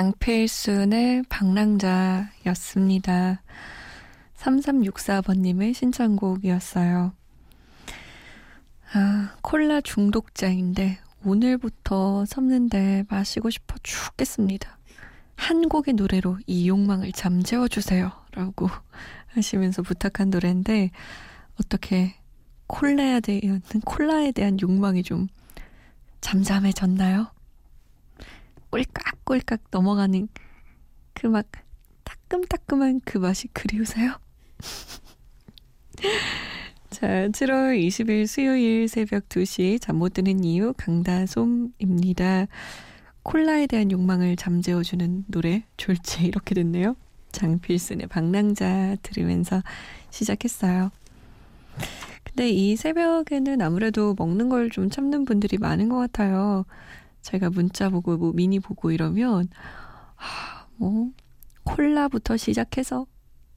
장필순의 방랑자였습니다. 3364번님의 신청곡이었어요. 아, 콜라 중독자인데 오늘부터 섭는데 마시고 싶어 죽겠습니다. 한 곡의 노래로 이 욕망을 잠재워 주세요. 라고 하시면서 부탁한 노래인데 어떻게 콜라에 대한 콜라에 대한 욕망이 좀 잠잠해졌나요? 꼴깍꼴깍 넘어가는 그 막 따끔따끔한 그 맛이 그리우세요? 자, 7월 20일 수요일 새벽 2시 잠 못 드는 이유 강다솜입니다. 콜라에 대한 욕망을 잠재워주는 노래 졸지 이렇게 됐네요. 장필순의 방랑자 들으면서 시작했어요. 근데 이 새벽에는 아무래도 먹는 걸 좀 참는 분들이 많은 것 같아요. 제가 문자 보고 뭐 미니 보고 이러면 하, 뭐 콜라부터 시작해서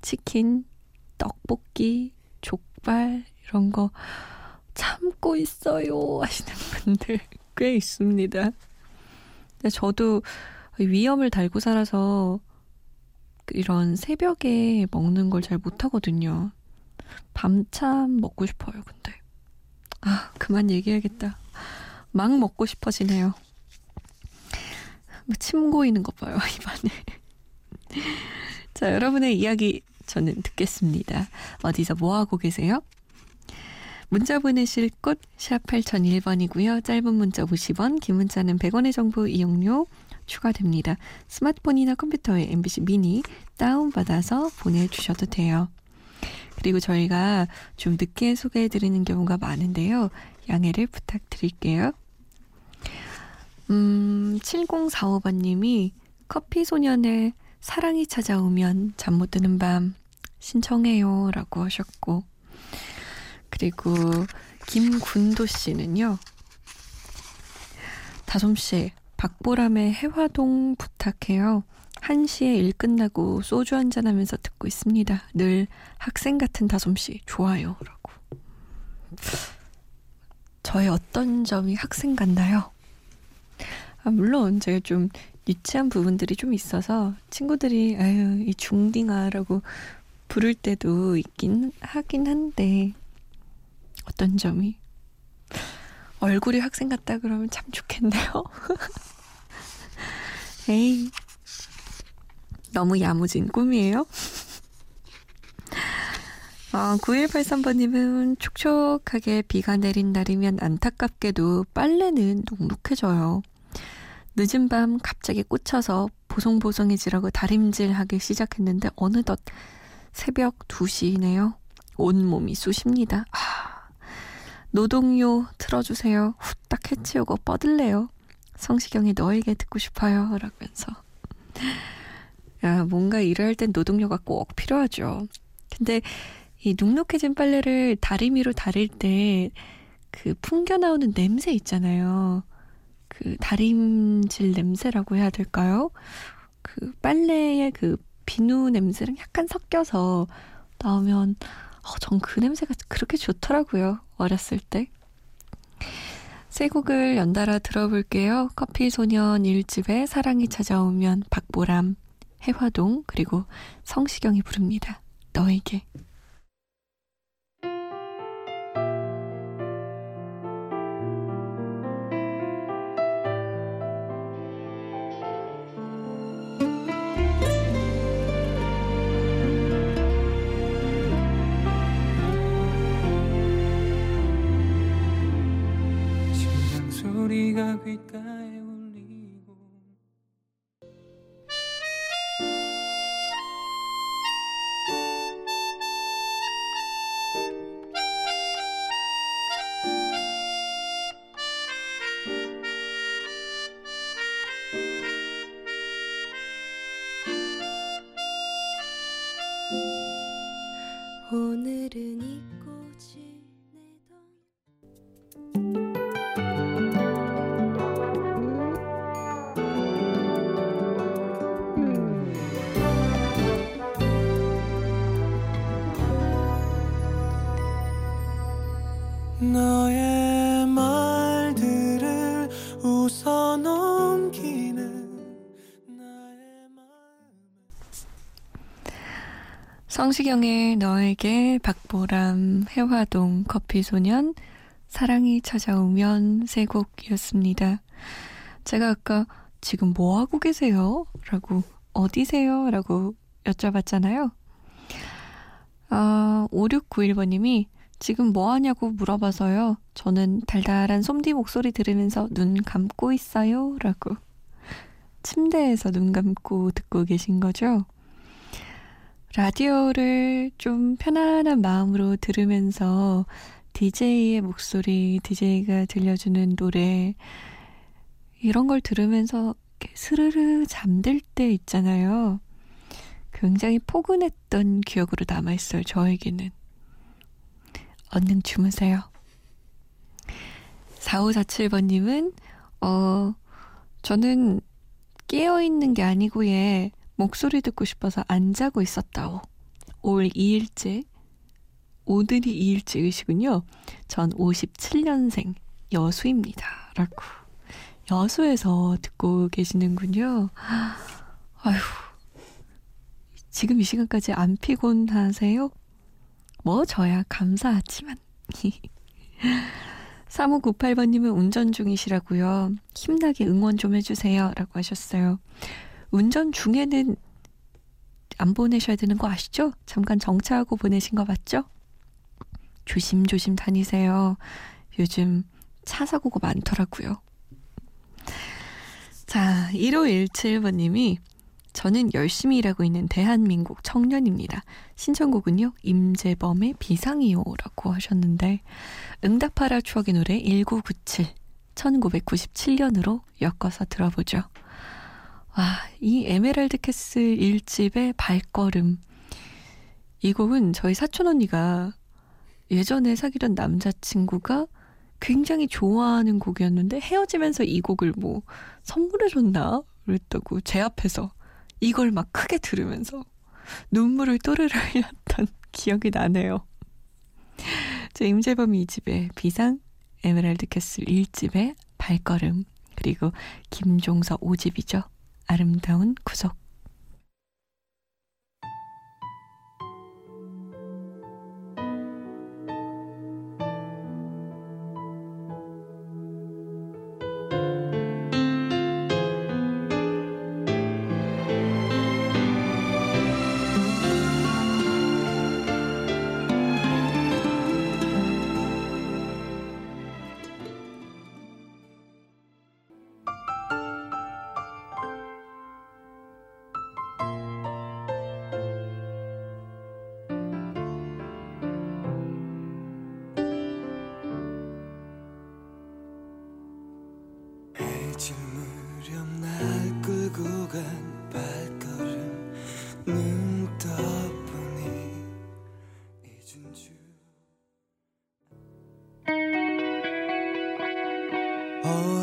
치킨, 떡볶이, 족발 이런 거 참고 있어요 하시는 분들 꽤 있습니다. 근데 저도 위험을 달고 살아서 이런 새벽에 먹는 걸 잘 못하거든요. 밤참 먹고 싶어요, 근데. 아, 그만 얘기해야겠다. 막 먹고 싶어지네요. 뭐침 고이는 거 봐요, 입안에. 자, 여러분의 이야기 저는 듣겠습니다. 어디서 뭐 하고 계세요? 문자 보내실 곳 샵 8001번이고요. 짧은 문자 50원, 긴 문자는 100원의 정보 이용료 추가됩니다. 스마트폰이나 컴퓨터에 MBC 미니 다운받아서 보내주셔도 돼요. 그리고 저희가 좀 늦게 소개해드리는 경우가 많은데요. 양해를 부탁드릴게요. 음, 7045번님이 커피 소년의 사랑이 찾아오면 잠 못 드는 밤 신청해요. 라고 하셨고, 그리고 김군도 씨는요, 다솜씨, 박보람의 해화동 부탁해요. 1시에 일 끝나고 소주 한잔 하면서 듣고 있습니다. 늘 학생 같은 다솜씨, 좋아요. 라고. 저의 어떤 점이 학생 같나요? 아, 물론 제가 좀 유치한 부분들이 좀 있어서 친구들이 아유 이 중딩아라고 부를 때도 있긴 하긴 한데 어떤 점이 얼굴이 학생 같다 그러면 참 좋겠네요. 에이 너무 야무진 꿈이에요. 아, 9183번님은 촉촉하게 비가 내린 날이면 안타깝게도 빨래는 눅눅해져요. 늦은 밤 갑자기 꽂혀서 보송보송해지라고 다림질하기 시작했는데 어느덧 새벽 2시네요. 온몸이 쑤십니다. 아, 노동요 틀어주세요. 후딱 해치우고 뻗을래요. 성시경이 너에게 듣고 싶어요. 라면서. 야, 뭔가 일을 할 땐 노동요가 꼭 필요하죠. 근데 이 눅눅해진 빨래를 다리미로 다릴 때 그 풍겨 나오는 냄새 있잖아요. 그 다림질 냄새라고 해야 될까요? 그 빨래의 그 비누 냄새랑 약간 섞여서 나오면 어, 전 그 냄새가 그렇게 좋더라고요. 어렸을 때. 세 곡을 연달아 들어볼게요. 커피 소년 1집에 사랑이 찾아오면 박보람, 해화동, 그리고 성시경이 부릅니다. 너에게. 너의 말들을 웃어 넘기는 나의 마음 성시경의 너에게 박보람 해화동 커피소년 사랑이 찾아오면 세 곡이었습니다. 제가 아까 지금 뭐 하고 계세요? 라고 어디세요? 라고 여쭤봤잖아요. 아, 5691번님이 지금 뭐 하냐고 물어봐서요. 저는 달달한 솜디 목소리 들으면서 눈 감고 있어요. 라고. 침대에서 눈 감고 듣고 계신 거죠? 라디오를 좀 편안한 마음으로 들으면서 DJ의 목소리, DJ가 들려주는 노래, 이런 걸 들으면서 스르르 잠들 때 있잖아요. 굉장히 포근했던 기억으로 남아있어요, 저에게는. 얼른 주무세요. 4547번님은, 어, 저는 깨어있는 게 아니고, 예, 목소리 듣고 싶어서 안 자고 있었다오. 올 2일째, 오늘이 2일째이시군요. 전 57년생 여수입니다. 라고. 여수에서 듣고 계시는군요. 아휴, 지금 이 시간까지 안 피곤하세요? 뭐, 저야 감사하지만. 3598번님은 운전 중이시라고요. 힘나게 응원 좀 해주세요. 라고 하셨어요. 운전 중에는 안 보내셔야 되는 거 아시죠? 잠깐 정차하고 보내신 거 맞죠? 조심조심 다니세요. 요즘 차 사고가 많더라고요. 자, 1517번님이 저는 열심히 일하고 있는 대한민국 청년입니다. 신청곡은요, 임재범의 비상이요라고 하셨는데, 응답하라 추억의 노래 1997, 1997년으로 엮어서 들어보죠. 와, 이 에메랄드 캐슬 1집의 발걸음. 이 곡은 저희 사촌 언니가 예전에 사귀던 남자친구가 굉장히 좋아하는 곡이었는데 헤어지면서 이 곡을 뭐 선물해줬나? 그랬다고 제 앞에서 이걸 막 크게 들으면서 눈물을 또르르 흘렸던 기억이 나네요. 자, 임재범 2집의 비상, 에메랄드 캐슬 1집의 발걸음, 그리고 김종서 5집이죠. 아름다운 구 Oh.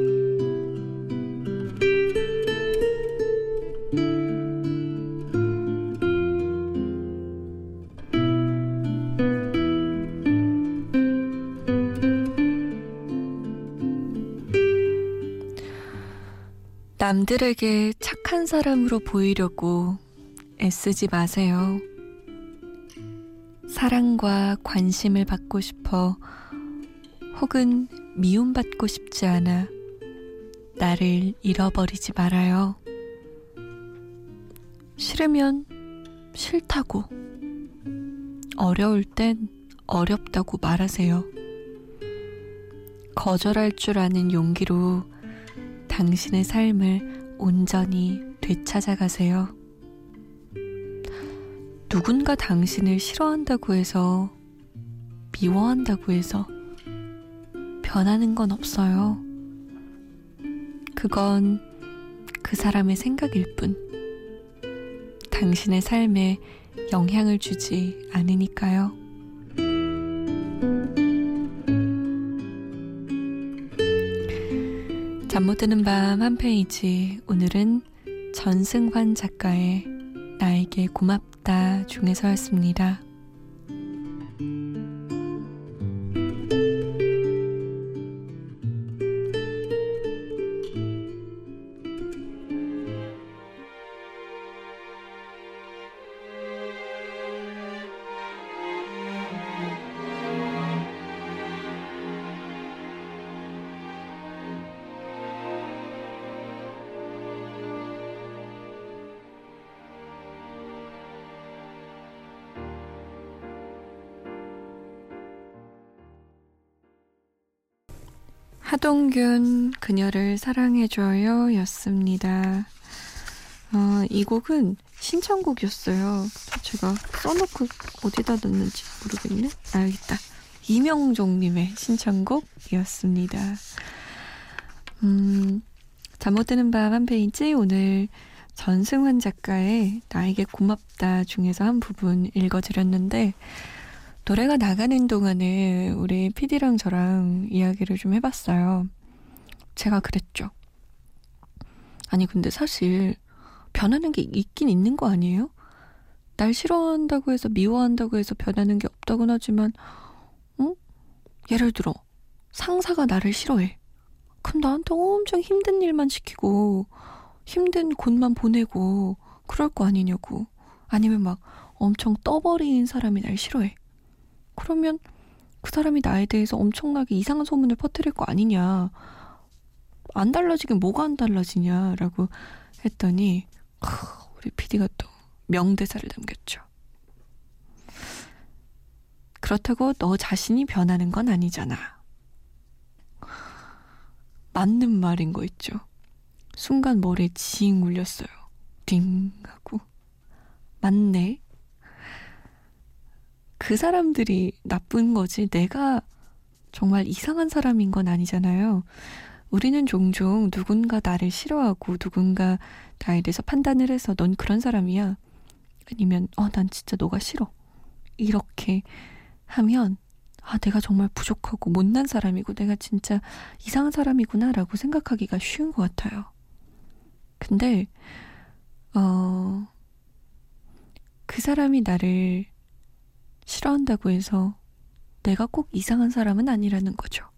남들에게 착한 사람으로 보이려고 애쓰지 마세요. 사랑과 관심을 받고 싶어 혹은 미움받고 싶지 않아 나를 잃어버리지 말아요. 싫으면 싫다고, 어려울 땐 어렵다고 말하세요. 거절할 줄 아는 용기로 당신의 삶을 온전히 되찾아가세요. 누군가 당신을 싫어한다고 해서, 미워한다고 해서, 변하는 건 없어요. 그건 그 사람의 생각일 뿐. 당신의 삶에 영향을 주지 않으니까요. 잠 못 드는 밤 한 페이지. 오늘은 전승환 작가의 나에게 고맙다 중에서였습니다. 하동균 그녀를 사랑해줘요 였습니다. 어, 이 곡은 신청곡이었어요. 제가 써놓고 어디다 넣는지 모르겠네. 아, 여기 있다. 이명종님의 신청곡이었습니다. 음, 잠 못 드는 밤 한 페이지 오늘 전승환 작가의 나에게 고맙다 중에서 한 부분 읽어드렸는데 노래가 나가는 동안에 우리 PD랑 저랑 이야기를 좀 해봤어요. 제가 그랬죠. 아니, 근데 사실 변하는 게 있긴 있는 거 아니에요? 날 싫어한다고 해서 미워한다고 해서 변하는 게 없다곤 하지만, 어? 예를 들어, 상사가 나를 싫어해. 그럼 나한테 엄청 힘든 일만 시키고, 힘든 곳만 보내고, 그럴 거 아니냐고. 아니면 막 엄청 떠버린 사람이 날 싫어해. 그러면 그 사람이 나에 대해서 엄청나게 이상한 소문을 퍼뜨릴 거 아니냐. 안 달라지긴 뭐가 안 달라지냐라고 했더니 우리 PD가 또 명대사를 남겼죠. 그렇다고 너 자신이 변하는 건 아니잖아. 맞는 말인 거 있죠. 순간 머리에 징 울렸어요. 띵 하고. 맞네. 그 사람들이 나쁜 거지 내가 정말 이상한 사람인 건 아니잖아요. 우리는 종종 누군가 나를 싫어하고 누군가 나에 대해서 판단을 해서 넌 그런 사람이야. 아니면 어, 난 진짜 너가 싫어. 이렇게 하면 아, 내가 정말 부족하고 못난 사람이고 내가 진짜 이상한 사람이구나라고 생각하기가 쉬운 것 같아요. 근데 어, 그 사람이 나를 싫어한다고 해서 내가 꼭 이상한 사람은 아니라는 거죠.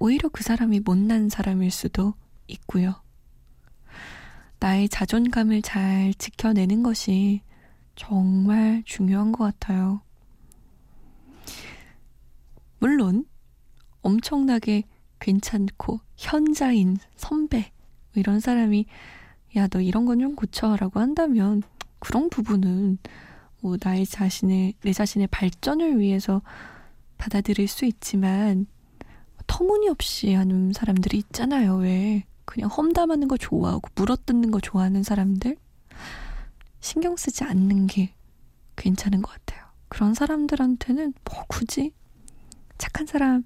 오히려 그 사람이 못난 사람일 수도 있고요. 나의 자존감을 잘 지켜내는 것이 정말 중요한 것 같아요. 물론, 엄청나게 괜찮고 현자인 선배, 뭐 이런 사람이, 야, 너 이런 건 좀 고쳐라고 한다면, 그런 부분은 뭐 나의 자신의 내 자신의 발전을 위해서 받아들일 수 있지만 터무니없이 하는 사람들이 있잖아요. 왜 그냥 험담하는 거 좋아하고 물어뜯는 거 좋아하는 사람들 신경 쓰지 않는 게 괜찮은 것 같아요. 그런 사람들한테는 뭐 굳이 착한 사람일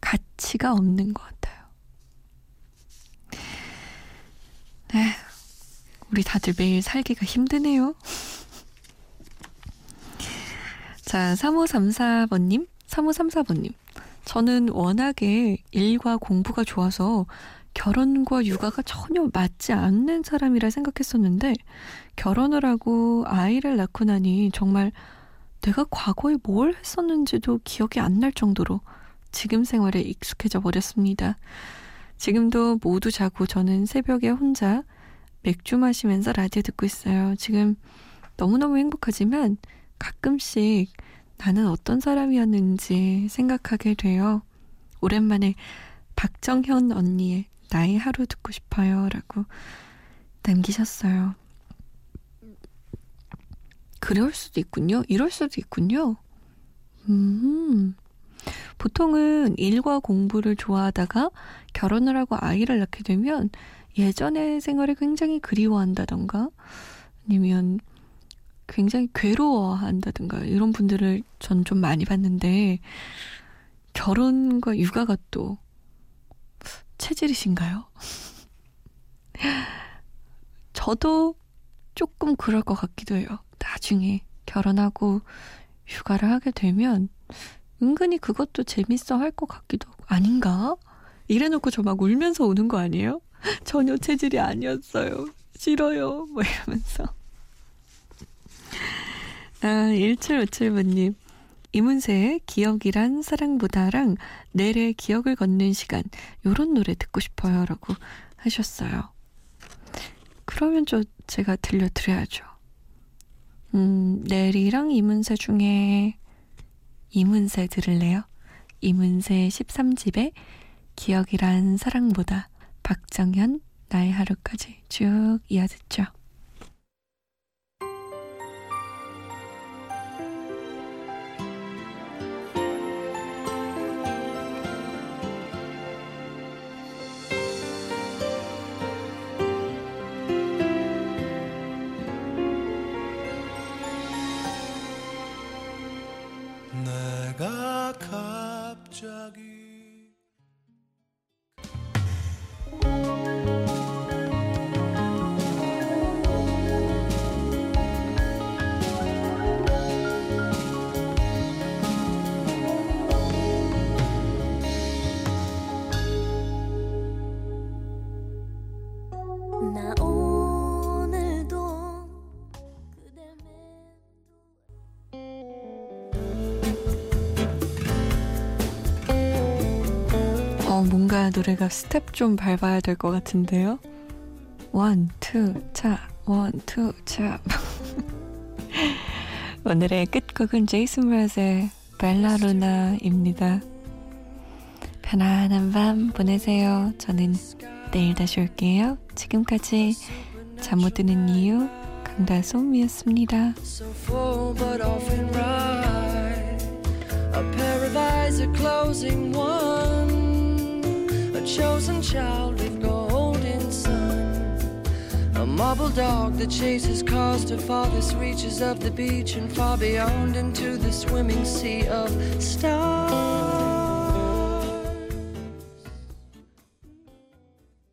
가치가 없는 것 같아요. 네, 우리 다들 매일 살기가 힘드네요. 자, 3534번님, 3534번님. 저는 워낙에 일과 공부가 좋아서 결혼과 육아가 전혀 맞지 않는 사람이라 생각했었는데 결혼을 하고 아이를 낳고 나니 정말 내가 과거에 뭘 했었는지도 기억이 안 날 정도로 지금 생활에 익숙해져 버렸습니다. 지금도 모두 자고 저는 새벽에 혼자 맥주 마시면서 라디오 듣고 있어요. 지금 너무너무 행복하지만 가끔씩 나는 어떤 사람이었는지 생각하게 돼요. 오랜만에 박정현 언니의 나의 하루 듣고 싶어요. 라고 남기셨어요. 그럴 수도 있군요. 이럴 수도 있군요. 음. 보통은 일과 공부를 좋아하다가 결혼을 하고 아이를 낳게 되면 예전의 생활을 굉장히 그리워한다던가 아니면 굉장히 괴로워한다든가 이런 분들을 전 좀 많이 봤는데 결혼과 육아가 또 체질이신가요? 저도 조금 그럴 것 같기도 해요. 나중에 결혼하고 휴가를 하게 되면 은근히 그것도 재밌어 할 것 같기도 하고 아닌가? 이래놓고 저 막 울면서 오는 거 아니에요? 전혀 체질이 아니었어요. 싫어요. 뭐 이러면서. 아, 1757번님. 이문세의 기억이란 사랑보다랑 내래 기억을 걷는 시간 요런 노래 듣고 싶어요 라고 하셨어요. 그러면 저 제가 들려드려야죠. 음, 내리랑 이문세 중에 이문세 들을래요? 이문세 13집에 기억이란 사랑보다 박정현 나의 하루까지 쭉 이어듣죠. 뭔가 노래가 스텝 좀 밟아야 될 것 같은데요. 원, 투, 차, one, two, cha, 오늘의 끝곡은 제이슨 므라즈의 Bella Luna입니다. 편안한 밤 보내세요. 저는 내일 다시 올게요. 지금까지 잠 못 드는 이유 강다솜이었습니다. So Chosen child with golden sun. A marble dog that chases cars to farthest reaches of the beach and far beyond into the swimming sea of stars.